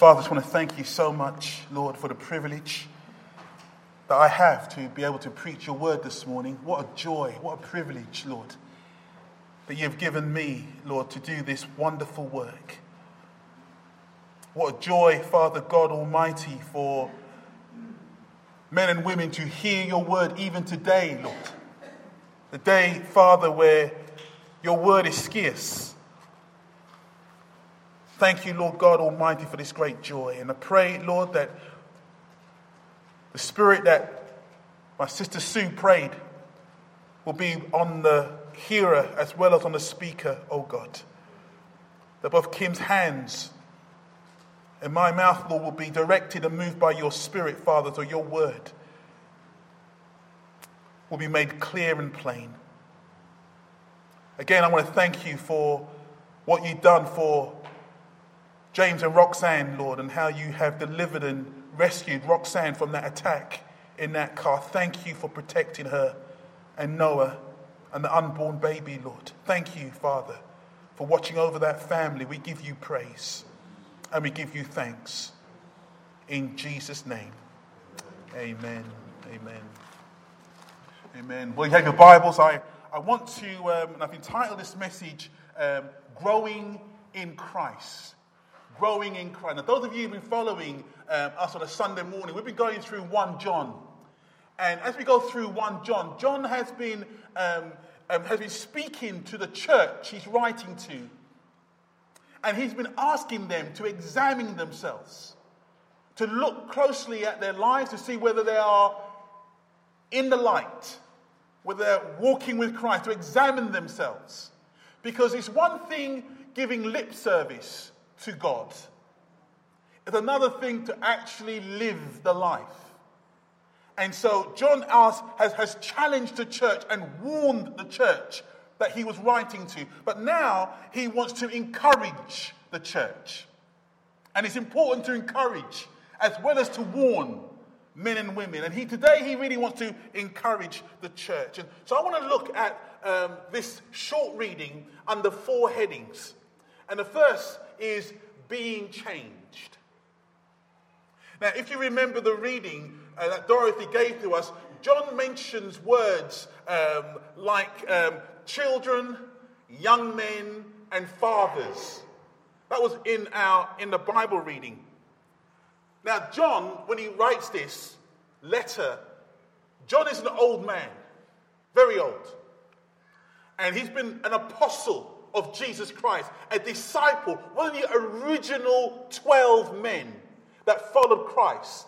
Father, I just want to thank you so much, Lord, for the privilege that I have to be able to preach your word this morning. What a joy, what a privilege, Lord, that you've given me, Lord, to do this wonderful work. What a joy, Father God Almighty, for men and women to hear your word even today, Lord. The day, Father, where your word is scarce. Thank you, Lord God Almighty, for this great joy. And I pray, Lord, that the spirit that my sister Sue prayed will be on the hearer as well as on the speaker, oh God. That both Kim's hands and my mouth, Lord, will be directed and moved by your spirit, Father, so your word will be made clear and plain. Again, I want to thank you for what you've done for James and Roxanne, Lord, and how you have delivered and rescued Roxanne from that attack in that car. Thank you for protecting her and Noah and the unborn baby, Lord. Thank you, Father, for watching over that family. We give you praise and we give you thanks. In Jesus' name, amen. Amen. Amen. Well, you have your Bibles. I, I want to, um, and I've entitled this message, um, Growing in Christ growing in Christ. Now, those of you who've been following um, us on a Sunday morning, we've been going through 1 John. And as we go through 1 John, John has been, um, um, has been speaking to the church he's writing to. And he's been asking them to examine themselves, to look closely at their lives to see whether they are in the light, whether they're walking with Christ, to examine themselves. Because it's one thing giving lip service to God. It's another thing to actually live the life. And so John has, has challenged the church and warned the church that he was writing to. But now he wants to encourage the church. And it's important to encourage as well as to warn men and women. And he, today he really wants to encourage the church. And so I want to look at um, this short reading under four headings. And the first is being changed. Now, if you remember the reading uh, that Dorothy gave to us, John mentions words um, like um, children, young men, and fathers. That was in our in the Bible reading. Now, John, when he writes this letter, John is an old man, very old. And he's been an apostle of Jesus Christ, a disciple, one of the original 12 men that followed Christ.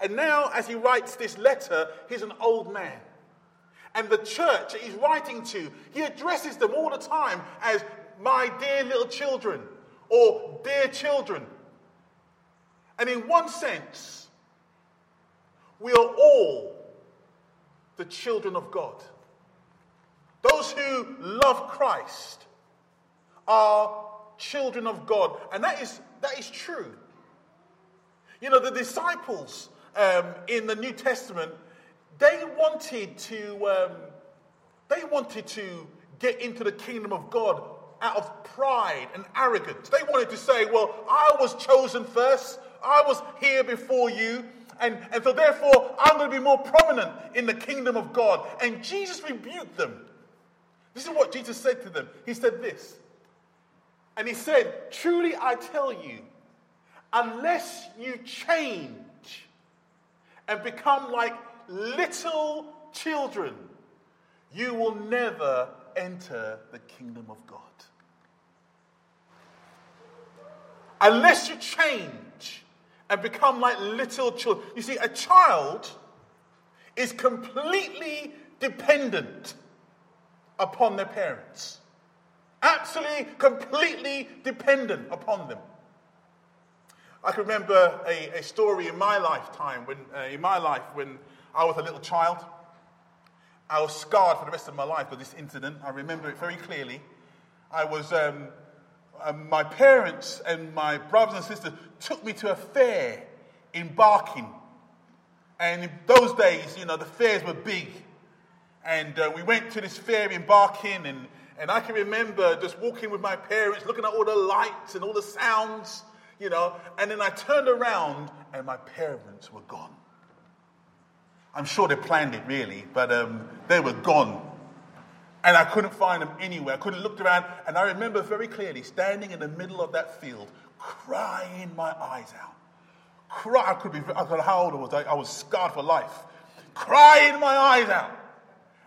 And now, as he writes this letter, he's an old man. And the church he's writing to, he addresses them all the time as my dear little children or dear children. And in one sense, we are all the children of God. Those who love Christ are children of God. And that is, that is true. You know, the disciples um, in the New Testament, they wanted to, um, they wanted to get into the kingdom of God out of pride and arrogance. They wanted to say, well, I was chosen first. I was here before you. And, and so therefore, I'm going to be more prominent in the kingdom of God. And Jesus rebuked them. This is what Jesus said to them. He said this and he said, Truly I tell you, unless you change and become like little children, you will never enter the kingdom of God. Unless you change and become like little children. You see, a child is completely dependent upon their parents absolutely, completely dependent upon them. I can remember a, a story in my lifetime, when, uh, in my life, when I was a little child. I was scarred for the rest of my life by this incident. I remember it very clearly. I was, um, um, my parents and my brothers and sisters took me to a fair in Barking. And in those days, you know, the fairs were big. And uh, we went to this fair in Barking, and and I can remember just walking with my parents, looking at all the lights and all the sounds. you know. And then I turned around and my parents were gone. I'm sure they planned it really, but um, they were gone. And I couldn't find them anywhere. I couldn't look around. And I remember very clearly standing in the middle of that field, crying my eyes out. Cry. I could be, I know how old I was. I, I was scarred for life. Crying my eyes out.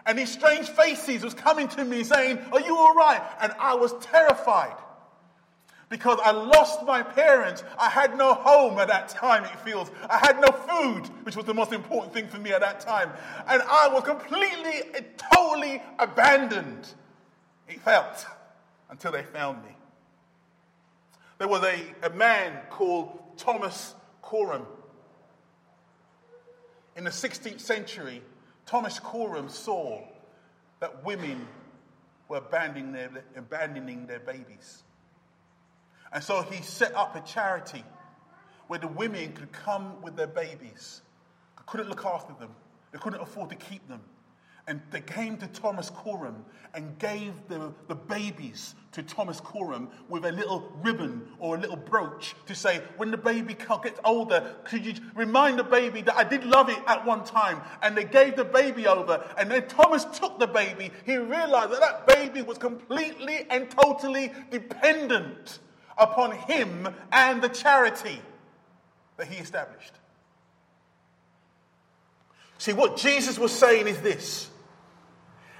And these strange faces was coming to me saying, Are you all right? And I was terrified because I lost my parents. I had no home at that time, it feels. I had no food, which was the most important thing for me at that time. And I was completely, totally abandoned. It felt until they found me. There was a, a man called Thomas Coram. In the 16th century, Thomas Coram saw that women were abandoning their, abandoning their babies. And so he set up a charity where the women could come with their babies. They couldn't look after them, they couldn't afford to keep them. And they came to Thomas Coram and gave the, the babies to Thomas Coram with a little ribbon or a little brooch to say, when the baby gets older, could you remind the baby that I did love it at one time? And they gave the baby over. And then Thomas took the baby. He realized that that baby was completely and totally dependent upon him and the charity that he established. See, what Jesus was saying is this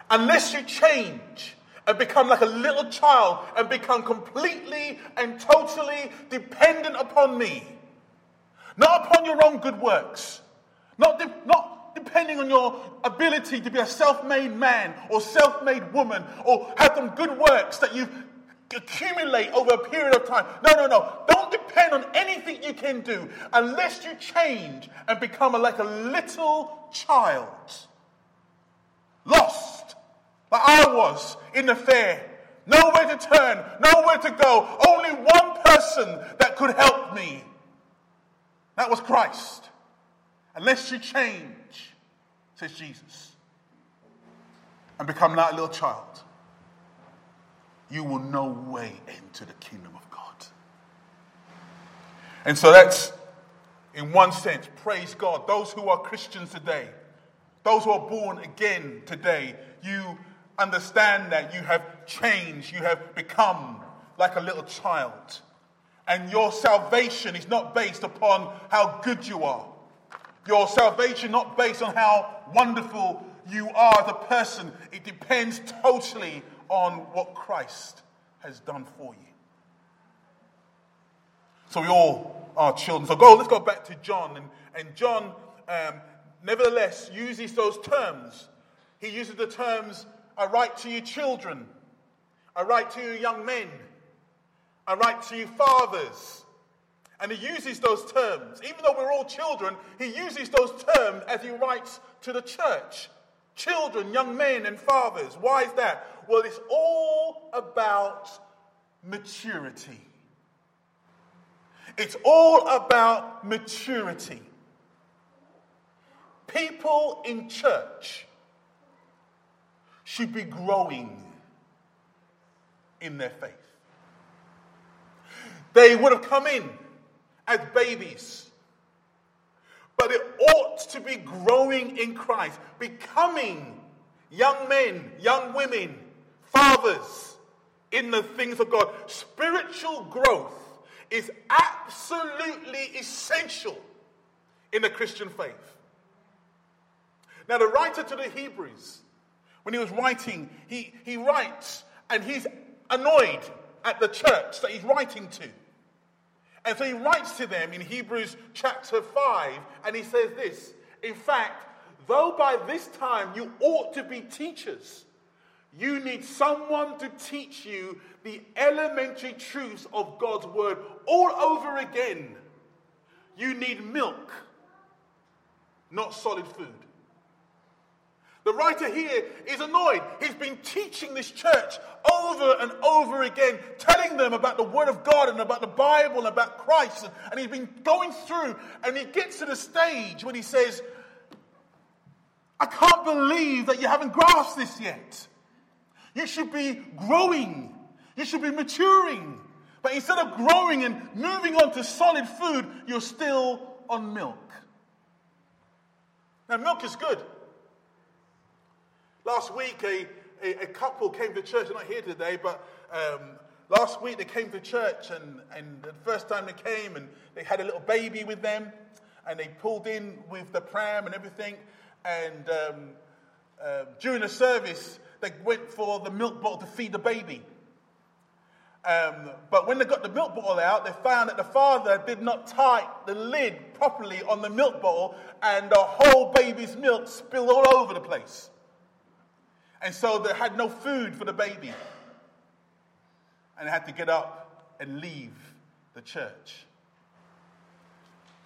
unless you change and become like a little child and become completely and totally dependent upon me, not upon your own good works, not, de- not depending on your ability to be a self made man or self made woman or have some good works that you've accumulate over a period of time. No, no, no. Don't depend on anything you can do unless you change and become like a little child. Lost, like I was in the fair. Nowhere to turn, nowhere to go. Only one person that could help me. That was Christ. Unless you change, says Jesus, and become like a little child you will no way enter the kingdom of God. And so that's, in one sense, praise God. Those who are Christians today, those who are born again today, you understand that you have changed, you have become like a little child. And your salvation is not based upon how good you are. Your salvation not based on how wonderful you are as a person. It depends totally on what Christ has done for you. So we all are children. So go, let's go back to John. And, and John, um, nevertheless, uses those terms. He uses the terms, I write to you children. I write to you young men. I write to you fathers. And he uses those terms. Even though we're all children, he uses those terms as he writes to the church. Children, young men, and fathers. Why is that? Well, it's all about maturity. It's all about maturity. People in church should be growing in their faith. They would have come in as babies, but it ought to be growing in Christ, becoming young men, young women, fathers in the things of God. Spiritual growth is absolutely essential in the Christian faith. Now, the writer to the Hebrews, when he was writing, he, he writes and he's annoyed at the church that he's writing to. And so he writes to them in Hebrews chapter 5, and he says this In fact, though by this time you ought to be teachers, you need someone to teach you the elementary truths of God's word all over again. You need milk, not solid food. The writer here is annoyed. He's been teaching this church over and over again, telling them about the Word of God and about the Bible and about Christ. And he's been going through, and he gets to the stage when he says, I can't believe that you haven't grasped this yet. You should be growing. You should be maturing. But instead of growing and moving on to solid food, you're still on milk. Now, milk is good. Last week, a, a, a couple came to church. They're not here today, but um, last week they came to church, and, and the first time they came, and they had a little baby with them, and they pulled in with the pram and everything. And um, uh, during the service, they went for the milk bottle to feed the baby. Um, but when they got the milk bottle out, they found that the father did not tie the lid properly on the milk bottle, and the whole baby's milk spilled all over the place. And so they had no food for the baby. And they had to get up and leave the church.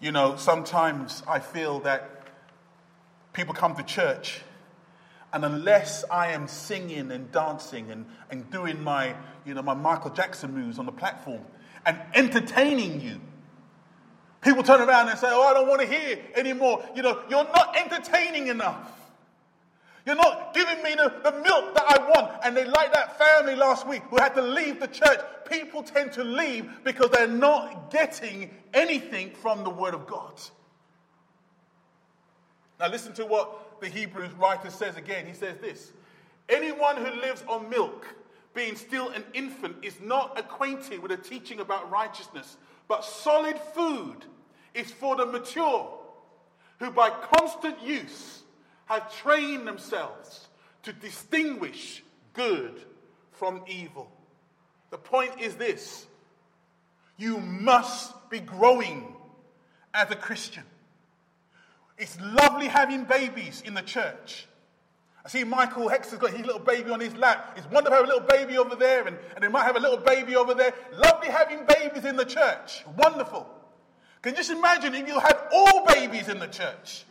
You know, sometimes I feel that people come to church, and unless I am singing and dancing and, and doing my, you know, my Michael Jackson moves on the platform and entertaining you, people turn around and say, Oh, I don't want to hear anymore. You know, you're not entertaining enough. You're not giving me the, the milk that I want. And they like that family last week who had to leave the church. People tend to leave because they're not getting anything from the Word of God. Now, listen to what the Hebrews writer says again. He says this Anyone who lives on milk, being still an infant, is not acquainted with the teaching about righteousness, but solid food is for the mature, who by constant use have trained themselves to distinguish good from evil. The point is this you must be growing as a Christian. It's lovely having babies in the church. I see Michael Hex has got his little baby on his lap. It's wonderful to have a little baby over there, and, and they might have a little baby over there. Lovely having babies in the church. Wonderful. Can you just imagine if you had all babies in the church?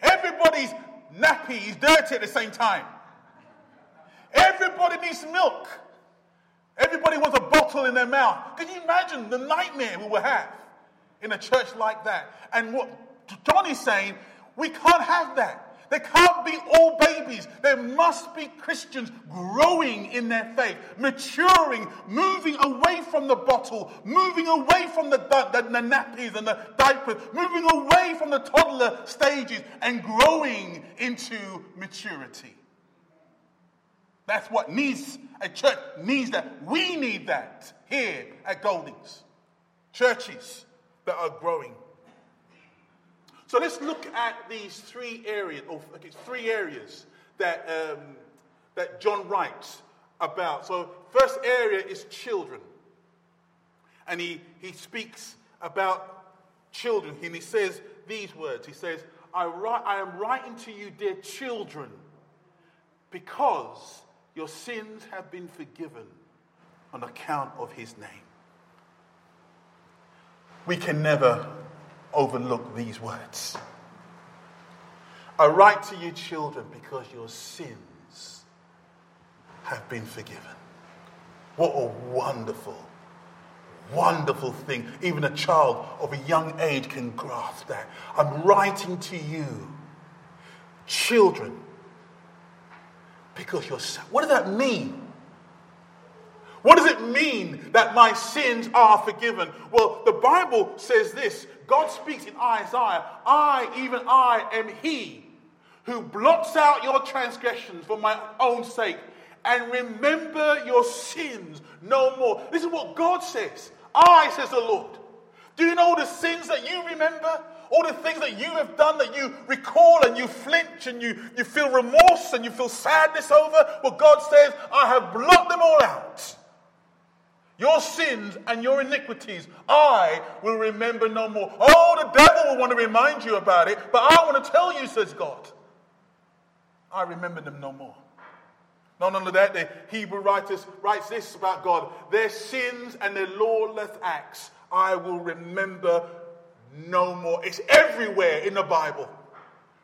Everybody's nappy is dirty at the same time. Everybody needs milk. Everybody wants a bottle in their mouth. Can you imagine the nightmare we will have in a church like that? And what John is saying, we can't have that. There can't be all babies. There must be Christians growing in their faith, maturing, moving away from the bottle, moving away from the, the, the, nappies and the diapers, moving away from the toddler stages and growing into maturity. That's what needs a church needs that. We need that here at Goldings. Churches that are growing. So let's look at these three areas, or okay, three areas that, um, that John writes about. So first area is children. And he, he speaks about children, and he says these words. He says, I, write, I am writing to you, dear children, because your sins have been forgiven on account of his name. We can never overlook these words. I write to you, children, because your sins have been forgiven. What a wonderful, wonderful thing. Even a child of a young age can grasp that. I'm writing to you, children, because your What does that mean? What does it mean that my sins are forgiven? Well, the Bible says this God speaks in Isaiah I, even I, am He who blots out your transgressions for my own sake and remember your sins no more. This is what God says. I, says the Lord. Do you know the sins that you remember? All the things that you have done that you recall and you flinch and you, you feel remorse and you feel sadness over? Well, God says, I have blotted them all out. Your sins and your iniquities, I will remember no more. Oh, the devil will want to remind you about it, but I want to tell you, says God, I remember them no more. Not only that, the Hebrew writers writes this about God: their sins and their lawless acts, I will remember no more. It's everywhere in the Bible.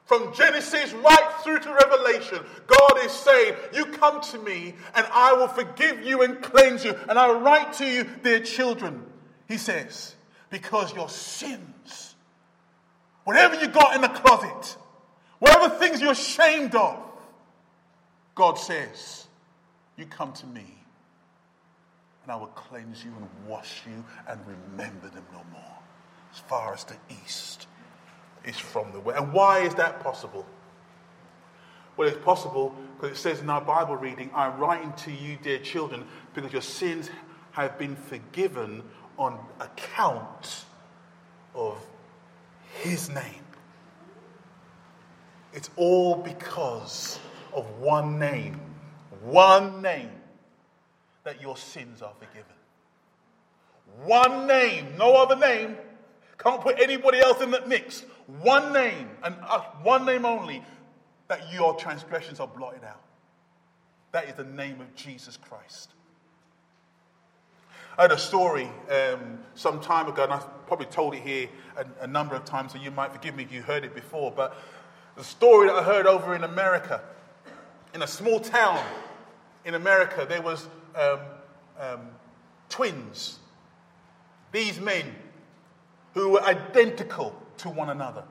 From Genesis right through to Revelation, God is saying, You come to me and I will forgive you and cleanse you. And I will write to you, dear children, he says, because your sins, whatever you got in the closet, whatever things you're ashamed of, God says, You come to me and I will cleanse you and wash you and remember them no more. As far as the east is from the west. And why is that possible? Well, it's possible because it says in our Bible reading, I'm writing to you, dear children, because your sins have been forgiven on account of his name. It's all because of one name, one name, that your sins are forgiven. One name, no other name. Can't put anybody else in that mix. One name, and uh, one name only, that your transgressions are blotted out. That is the name of Jesus Christ. I had a story um, some time ago, and I've probably told it here a, a, number of times, so you might forgive me if you heard it before. But the story that I heard over in America, in a small town in America, there was um, um, twins. These men who were identical to one another.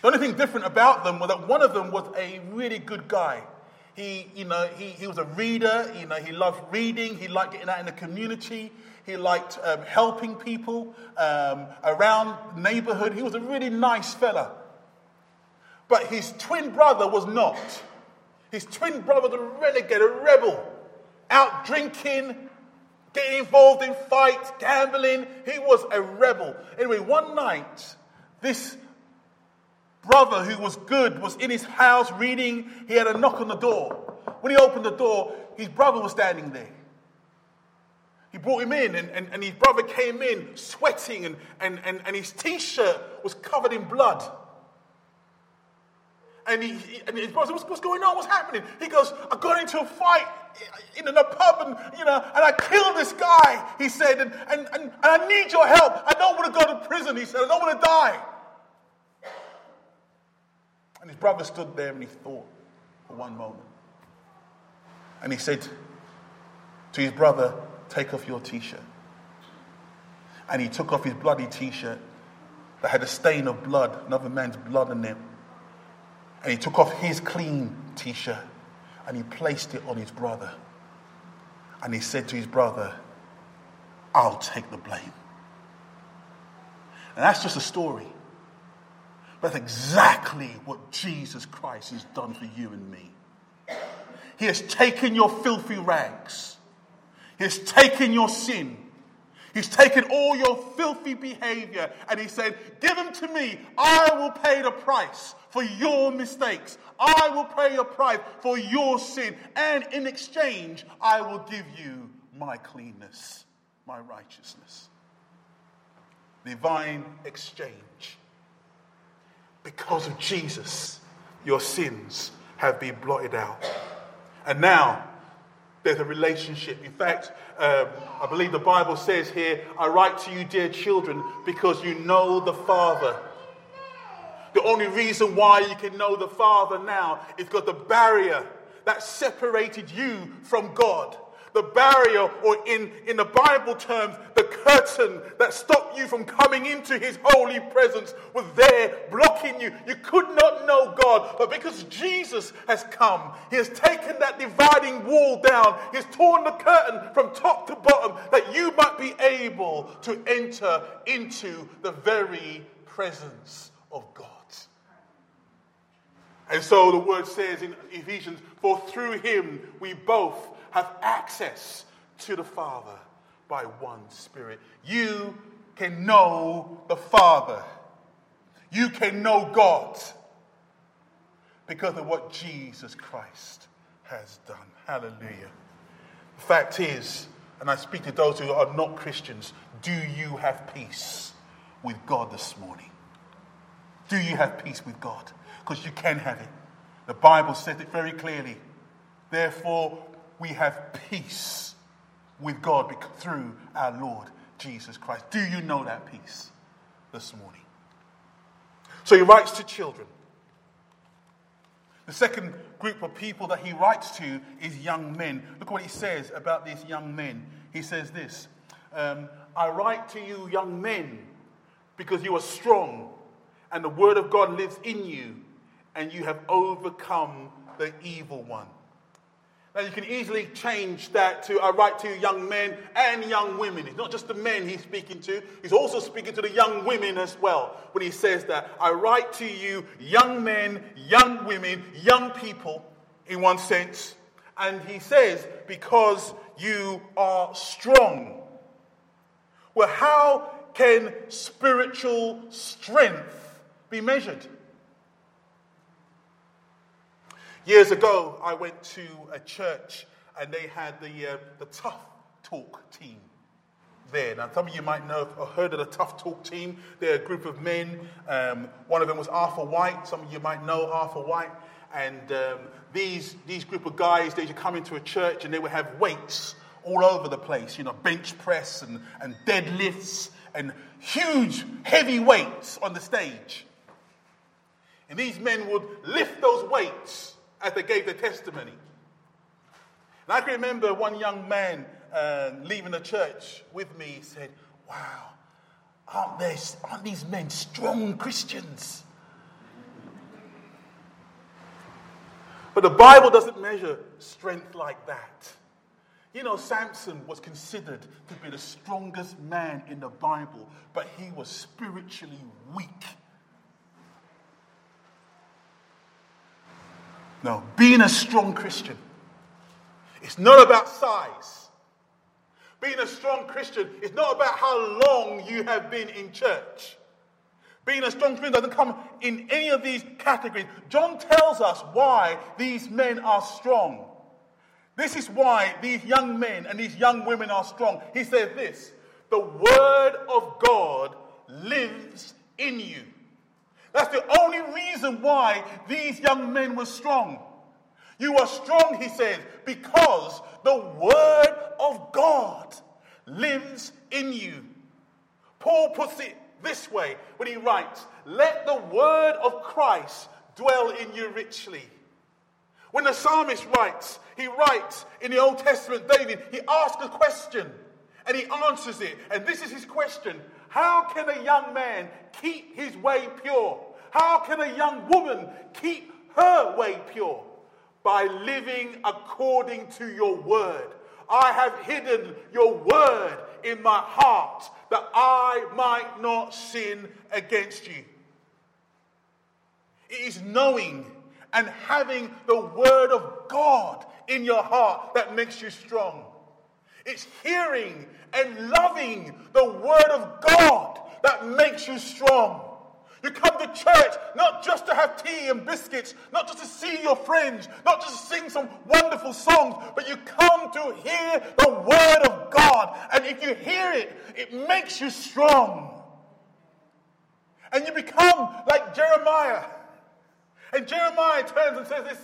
The only thing different about them was that one of them was a really good guy. He, you know, he, he was a reader. You know, he loved reading. He liked getting out in the community. He liked um, helping people um, around the neighborhood. He was a really nice fella. But his twin brother was not. His twin brother was a renegade, a rebel, out drinking, getting involved in fights, gambling. He was a rebel. Anyway, one night, this brother who was good was in his house reading. He had a knock on the door. When he opened the door, his brother was standing there. He brought him in, and, and, and his brother came in sweating, and, and, and, and his t shirt was covered in blood. And, he, he, and his brother what's, what's going on? What's happening? He goes, I got into a fight in, in a pub and, you know, and I killed this guy, he said, and, and, and, and I need your help. I don't want to go to prison, he said. I don't want to die. And his brother stood there and he thought for one moment. And he said to his brother, Take off your t shirt. And he took off his bloody t shirt that had a stain of blood, another man's blood in it. And he took off his clean t shirt and he placed it on his brother. And he said to his brother, I'll take the blame. And that's just a story. That's exactly what Jesus Christ has done for you and me. He has taken your filthy rags. He has taken your sin. He's taken all your filthy behavior and he said, Give them to me. I will pay the price for your mistakes. I will pay the price for your sin. And in exchange, I will give you my cleanness, my righteousness. Divine exchange. Because of Jesus, your sins have been blotted out. And now there's a relationship. In fact, um, I believe the Bible says here, I write to you, dear children, because you know the Father. The only reason why you can know the Father now is because the barrier that separated you from God the barrier, or in, in the Bible terms, the curtain that stopped you from coming into his holy presence was there blocking you. You could not know God, but because Jesus has come, he has taken that dividing wall down, he has torn the curtain from top to bottom that you might be able to enter into the very presence of God. And so the word says in Ephesians, For through him we both have access to the Father by one Spirit. You can know the Father. You can know God because of what Jesus Christ has done. Hallelujah. The fact is, and I speak to those who are not Christians, do you have peace with God this morning? Do you have peace with God? Because you can have it. The Bible says it very clearly. Therefore, we have peace with God through our Lord Jesus Christ. Do you know that peace this morning? So he writes to children. The second group of people that he writes to is young men. Look what he says about these young men. He says this um, I write to you, young men, because you are strong, and the word of God lives in you, and you have overcome the evil one. Now, you can easily change that to uh, I write to young men and young women. It's not just the men he's speaking to, he's also speaking to the young women as well when he says that I write to you, young men, young women, young people, in one sense. And he says, because you are strong. Well, how can spiritual strength be measured? Years ago, I went to a church and they had the, uh, the Tough Talk team there. Now, some of you might know or heard of the Tough Talk team. They're a group of men. Um, one of them was Arthur White. Some of you might know Arthur White. And um, these, these group of guys, they would come into a church and they would have weights all over the place, you know, bench press and, and deadlifts and huge, heavy weights on the stage. And these men would lift those weights as they gave their testimony. And I can remember one young man uh, leaving the church with me said, Wow, aren't, they, aren't these men strong Christians? But the Bible doesn't measure strength like that. You know, Samson was considered to be the strongest man in the Bible, but he was spiritually weak. No, being a strong Christian, it's not about size. Being a strong Christian is not about how long you have been in church. Being a strong Christian doesn't come in any of these categories. John tells us why these men are strong. This is why these young men and these young women are strong. He says this the word of God lives in you. That's the only reason why these young men were strong. You are strong, he says, because the word of God lives in you. Paul puts it this way when he writes, Let the word of Christ dwell in you richly. When the psalmist writes, he writes in the Old Testament, David, he asks a question and he answers it. And this is his question How can a young man keep his way pure? How can a young woman keep her way pure? By living according to your word. I have hidden your word in my heart that I might not sin against you. It is knowing and having the word of God in your heart that makes you strong. It's hearing and loving the word of God that makes you strong. You come to church not just to have tea and biscuits, not just to see your friends, not just to sing some wonderful songs, but you come to hear the Word of God. And if you hear it, it makes you strong. And you become like Jeremiah. And Jeremiah turns and says this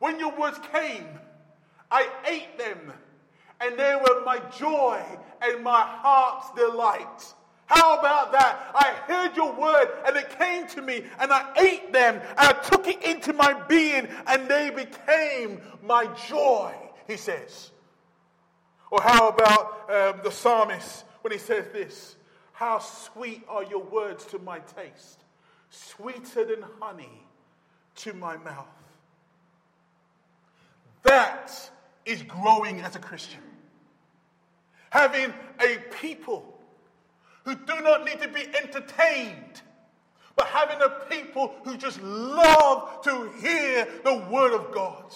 When your words came, I ate them, and they were my joy and my heart's delight. How about that? I heard your word and it came to me and I ate them and I took it into my being and they became my joy, he says. Or how about um, the psalmist when he says this? How sweet are your words to my taste, sweeter than honey to my mouth. That is growing as a Christian. Having a people who do not need to be entertained, but having a people who just love to hear the Word of God.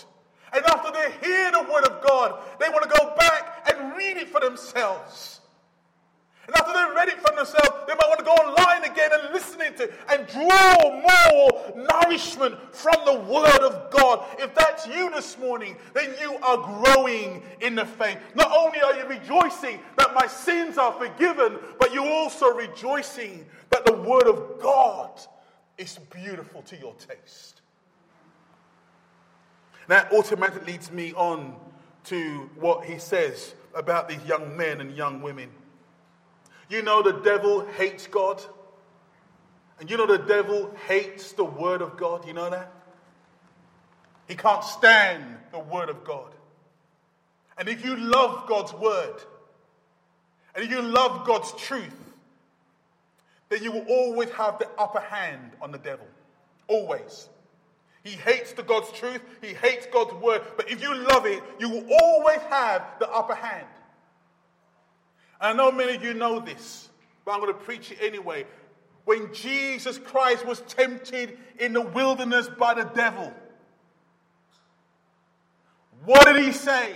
And after they hear the Word of God, they want to go back and read it for themselves. And after they've read it for themselves, they might want to go online again and listen to and draw more nourishment from the Word of God. If that's you this morning, then you are growing in the faith. Not only are you rejoicing that my sins are forgiven, but you're also rejoicing that the Word of God is beautiful to your taste. That automatically leads me on to what he says about these young men and young women. You know the devil hates God. And you know the devil hates the word of God. You know that? He can't stand the word of God. And if you love God's word, and if you love God's truth, then you will always have the upper hand on the devil. Always. He hates the God's truth, he hates God's word, but if you love it, you will always have the upper hand. I know many of you know this, but I'm going to preach it anyway. When Jesus Christ was tempted in the wilderness by the devil, what did he say?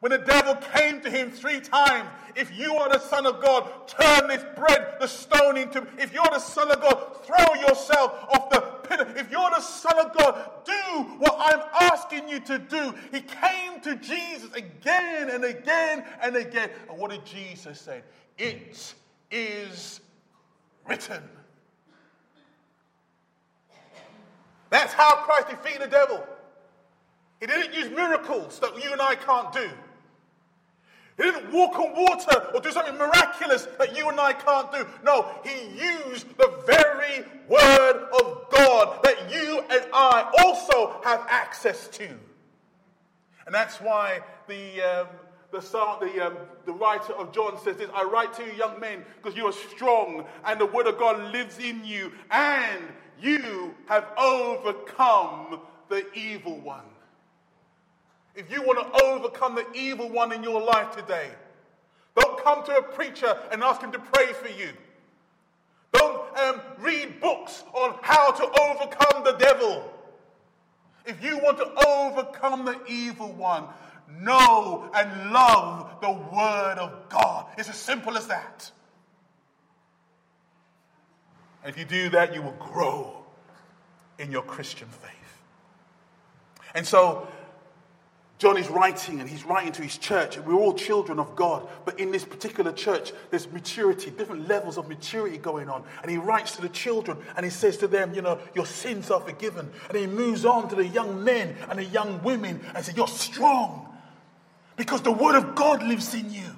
When the devil came to him three times, if you are the Son of God, turn this bread, the stone into. If you're the Son of God, throw yourself off the pit. If you're the Son of God, do what I'm asking you to do. He came to Jesus again and again and again. And what did Jesus say? It is written. That's how Christ defeated the devil. He didn't use miracles that you and I can't do. He didn't walk on water or do something miraculous that you and I can't do. No, he used the very word of God that you and I also have access to. And that's why the, um, the, the, um, the writer of John says this I write to you, young men, because you are strong and the word of God lives in you, and you have overcome the evil one. If you want to overcome the evil one in your life today, don't come to a preacher and ask him to pray for you. Don't um, read books on how to overcome the devil. If you want to overcome the evil one, know and love the Word of God. It's as simple as that. And if you do that, you will grow in your Christian faith. And so John is writing and he's writing to his church. We're all children of God, but in this particular church, there's maturity, different levels of maturity going on. And he writes to the children and he says to them, You know, your sins are forgiven. And he moves on to the young men and the young women and says, You're strong because the word of God lives in you.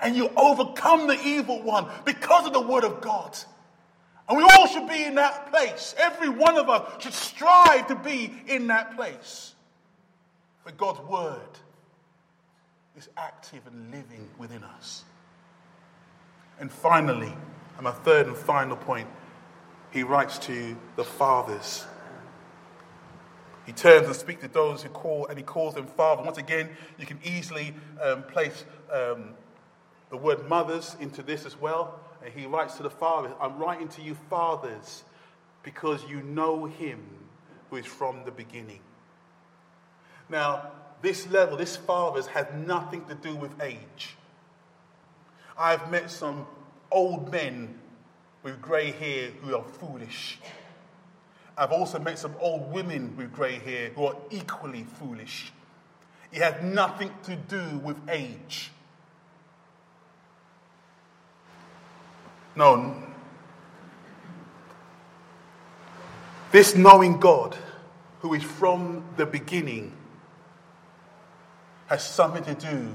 And you overcome the evil one because of the word of God. And we all should be in that place. Every one of us should strive to be in that place. But God's word is active and living within us. And finally, and my third and final point, he writes to the fathers. He turns and speaks to those who call, and he calls them father. Once again, you can easily um, place um, the word mothers into this as well. And he writes to the fathers, I'm writing to you, fathers, because you know him who is from the beginning. Now, this level, this fathers, has nothing to do with age. I've met some old men with grey hair who are foolish. I've also met some old women with grey hair who are equally foolish. It has nothing to do with age. No. This knowing God, who is from the beginning, has something to do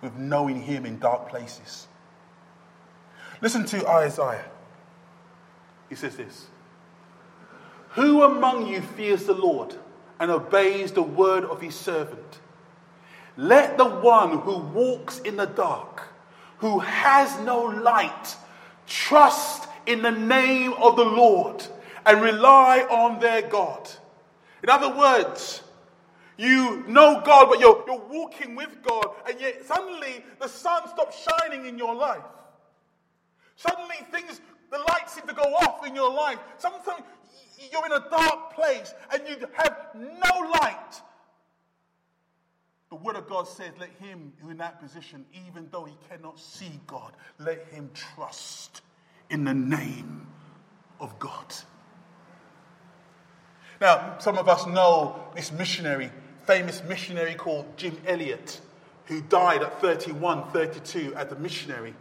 with knowing Him in dark places. Listen to Isaiah. He says this Who among you fears the Lord and obeys the word of his servant? Let the one who walks in the dark, who has no light, trust in the name of the Lord and rely on their God. In other words, you know God, but you're, you're walking with God, and yet suddenly the sun stops shining in your life. Suddenly things, the lights seem to go off in your life. Sometimes you're in a dark place and you have no light. The Word of God says, let him who in that position, even though he cannot see God, let him trust in the name of God. Now, some of us know this missionary famous missionary called Jim Elliot, who died at 31, 32 as a missionary.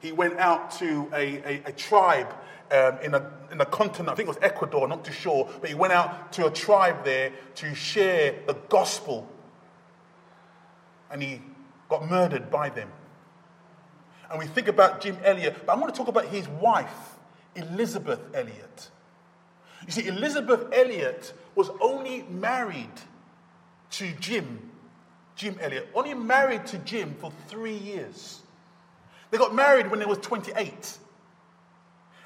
He went out to a, a, a tribe um, in, a, in a continent, I think it was Ecuador, not too sure, but he went out to a tribe there to share the gospel. And he got murdered by them. And we think about Jim Elliot, but I want to talk about his wife, Elisabeth Elliot. You see, Elisabeth Elliot was only married to Jim, Jim Elliot, only married to Jim for three years. They got married when they was 28.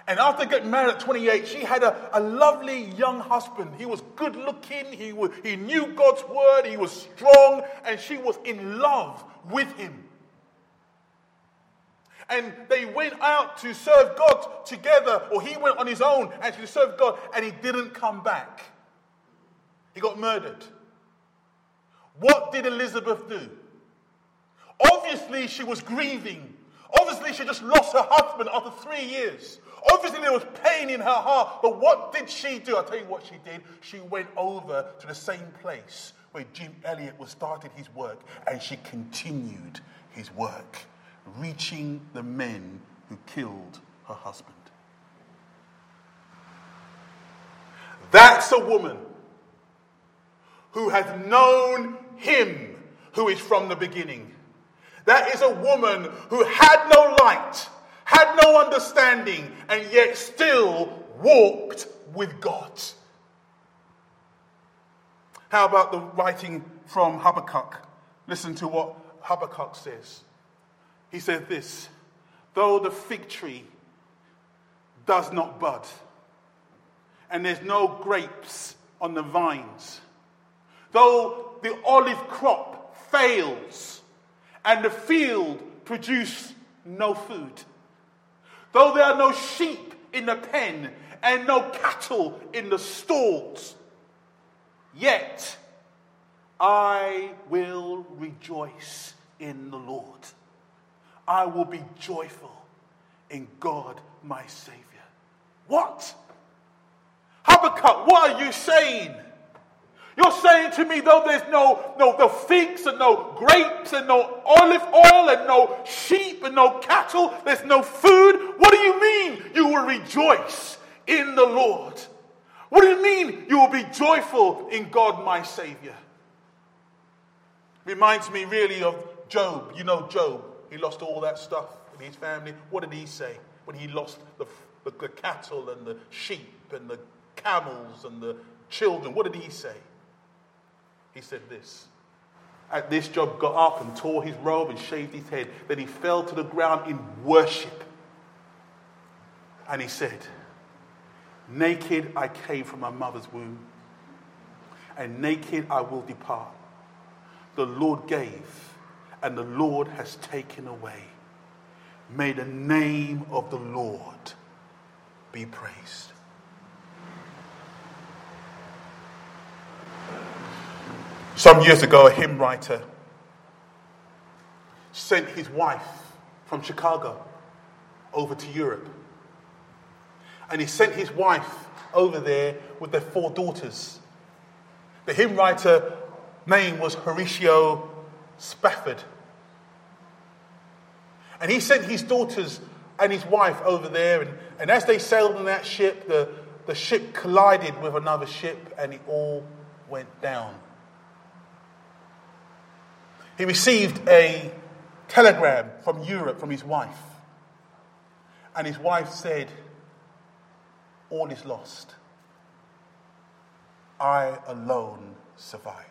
And after getting married at 28, she had a, a lovely young husband. He was good looking, he, was, he knew God's word, he was strong, and she was in love with him. And they went out to serve God together, or he went on his own and to serve God, and he didn't come back. He got murdered. What did Elisabeth do? Obviously, she was grieving. Obviously, she just lost her husband after three years. Obviously, there was pain in her heart, but what did she do? I'll tell you what she did. She went over to the same place where Jim Elliot was starting his work, and she continued his work, reaching the men who killed her husband. That's a woman who has known him who is from the beginning. That is a woman who had no light had no understanding, and yet still walked with God. How about the writing from Habakkuk? Listen to what Habakkuk says. He says this Though the fig tree does not bud, and there's no grapes on the vines, though the olive crop fails, and the field produce no food, Though there are no sheep in the pen and no cattle in the stalls, yet I will rejoice in the Lord. I will be joyful in God my Savior. What? Habakkuk, what are you saying? You're saying to me, though there's no, no, figs and no grapes and no olive oil and no sheep and no cattle, there's no food. What do you mean you will rejoice in the Lord? What do you mean you will be joyful in God my Savior? Reminds me really of Job. You know Job. He lost all that stuff in his family. What did he say when he lost the, the, the cattle and the sheep and the camels and the children? What did he say? He said this. At this, Job got up and tore his robe and shaved his head. Then he fell to the ground in worship. And he said, Naked I came from my mother's womb, and naked I will depart. The Lord gave, and the Lord has taken away. May the name of the Lord be praised. Some years ago, a hymn writer sent his wife from Chicago over to Europe. And he sent his wife over there with their four daughters. The hymn writer name was Horatio Spafford. And he sent his daughters and his wife over there. And, and as they sailed on that ship, the, the ship collided with another ship and it all went down he received a telegram from Europe from his wife. And his wife said, All is lost. I alone survived.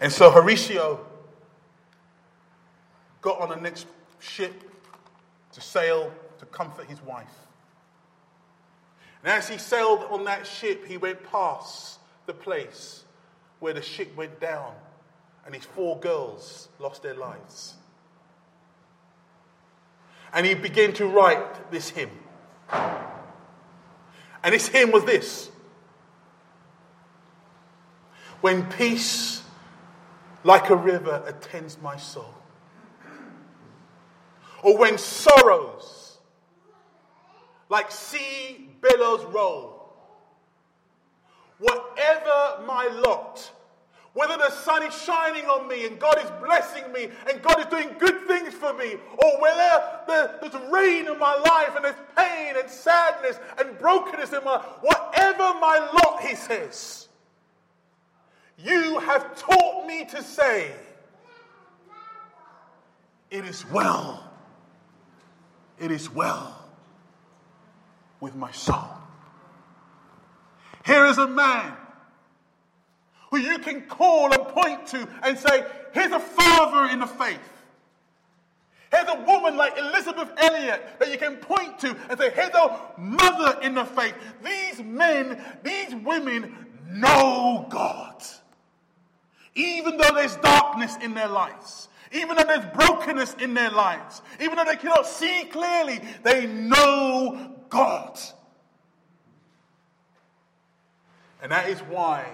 And so Horatio got on the next ship to sail to comfort his wife. And as he sailed on that ship, he went past the place where the ship went down and his four girls lost their lives. And he began to write this hymn. And this hymn was this When peace like a river attends my soul, or when sorrows like sea billows roll, whatever my lot, whether the sun is shining on me and God is blessing me and God is doing good things for me, or whether there's rain in my life and there's pain and sadness and brokenness in my whatever my lot, he says, you have taught me to say, it is well, it is well with my soul. Here is a man who you can call and point to and say, Here's a father in the faith. Here's a woman like Elisabeth Elliot that you can point to and say, here's a mother in the faith. These men, these women know God. Even though there's darkness in their lives, even though there's brokenness in their lives, even though they cannot see clearly, they know God. And that is why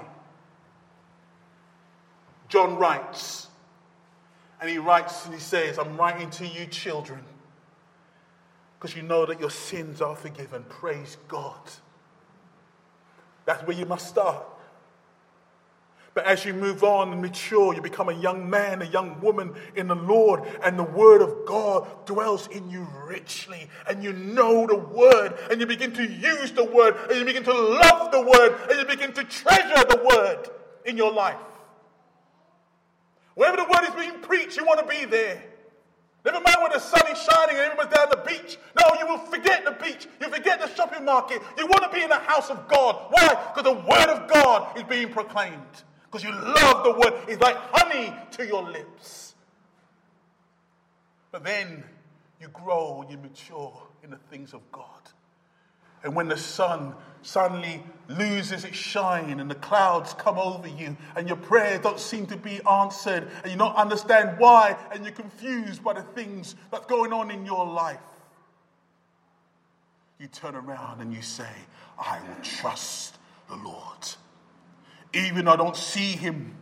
John writes, and he writes and he says, I'm writing to you, children, because you know that your sins are forgiven. Praise God. That's where you must start. But as you move on and mature, you become a young man, a young woman in the Lord, and the Word of God dwells in you richly. And you know the Word, and you begin to use the Word, and you begin to love the Word, and you begin to treasure the Word in your life. Wherever the Word is being preached, you want to be there. Never mind when the sun is shining and everyone's down the beach. No, you will forget the beach. You forget the shopping market. You want to be in the house of God. Why? Because the Word of God is being proclaimed because you love the word. It's like honey to your lips. But then you grow you mature in the things of God. And when the sun suddenly loses its shine and the clouds come over you and your prayers don't seem to be answered and you don't understand why and you're confused by the things that's going on in your life, you turn around and you say, I will trust the Lord. Even though I don't see him,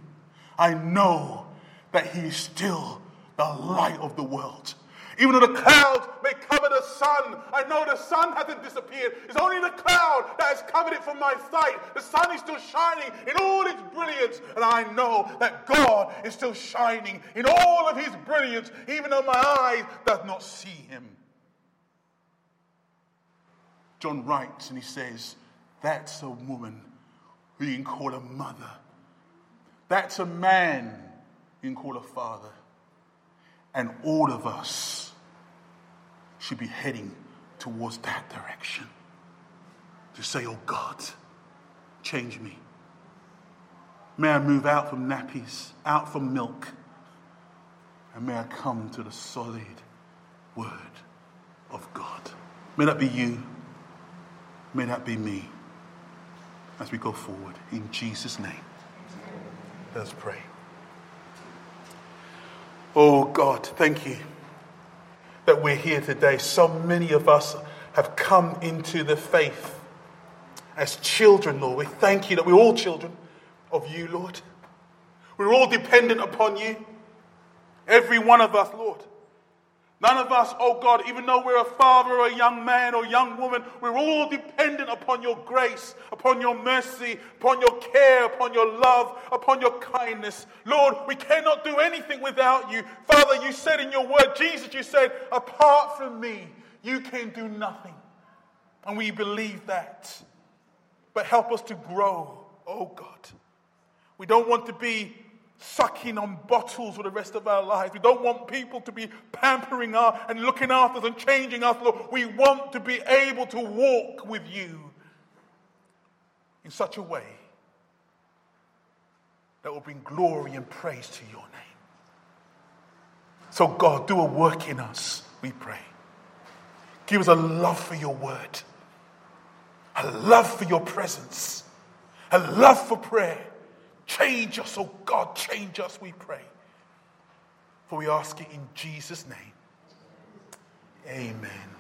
I know that he is still the light of the world. Even though the clouds may cover the sun, I know the sun hasn't disappeared. It's only the cloud that has covered it from my sight. The sun is still shining in all its brilliance, and I know that God is still shining in all of his brilliance, even though my eyes does not see him. John writes and he says, That's a woman being called a mother. That's a man being called a father. And all of us should be heading towards that direction. To say, oh God, change me. May I move out from nappies, out from milk, and may I come to the solid word of God. May that be you. May that be me as we go forward. In Jesus' name. Let's pray. Oh God, thank you that we're here today. So many of us have come into the faith as children, Lord. We thank you that we're all children of you, Lord. We're all dependent upon you. Every one of us, Lord. None of us, oh God, even though we're a father or a young man or young woman, we're all dependent upon your grace, upon your mercy, upon your care, upon your love, upon your kindness. Lord, we cannot do anything without you. Father, you said in your word, Jesus, you said, apart from me, you can do nothing. And we believe that. But help us to grow, oh God. We don't want to be sucking on bottles for the rest of our lives. We don't want people to be pampering us and looking after us and changing us, Lord. We want to be able to walk with you in such a way that will bring glory and praise to your name. So, God, do a work in us, we pray. Give us a love for your word, a love for your presence, a love for prayer Change us, oh God, change us, we pray. For we ask it in Jesus' name. Amen.